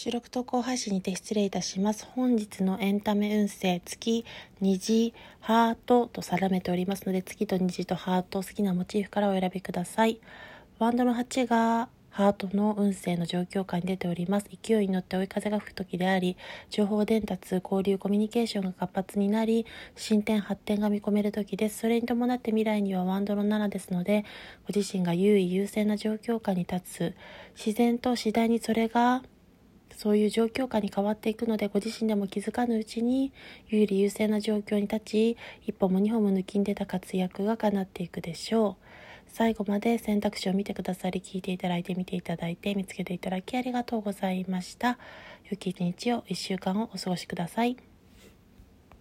収録投稿配信にて失礼いたします。本日のエンタメ運勢、月、虹、ハートと定めておりますので、月と虹とハート、好きなモチーフからお選びください。ワンドの8がハートの運勢の状況下に出ております。勢いに乗って追い風が吹く時であり、情報伝達、交流、コミュニケーションが活発になり、進展、発展が見込める時です。それに伴って未来にはワンドの7ですので、ご自身が優位優勢な状況下に立つ。自然と次第にそれがそういう状況下に変わっていくので、ご自身でも気づかぬうちに、有利優勢な状況に立ち、一歩も二歩も抜きんでた活躍が叶っていくでしょう。最後まで選択肢を見てくださり、聞いていただいて、見ていただいて、見つけていただきありがとうございました。良き一日を、1週間をお過ごしください。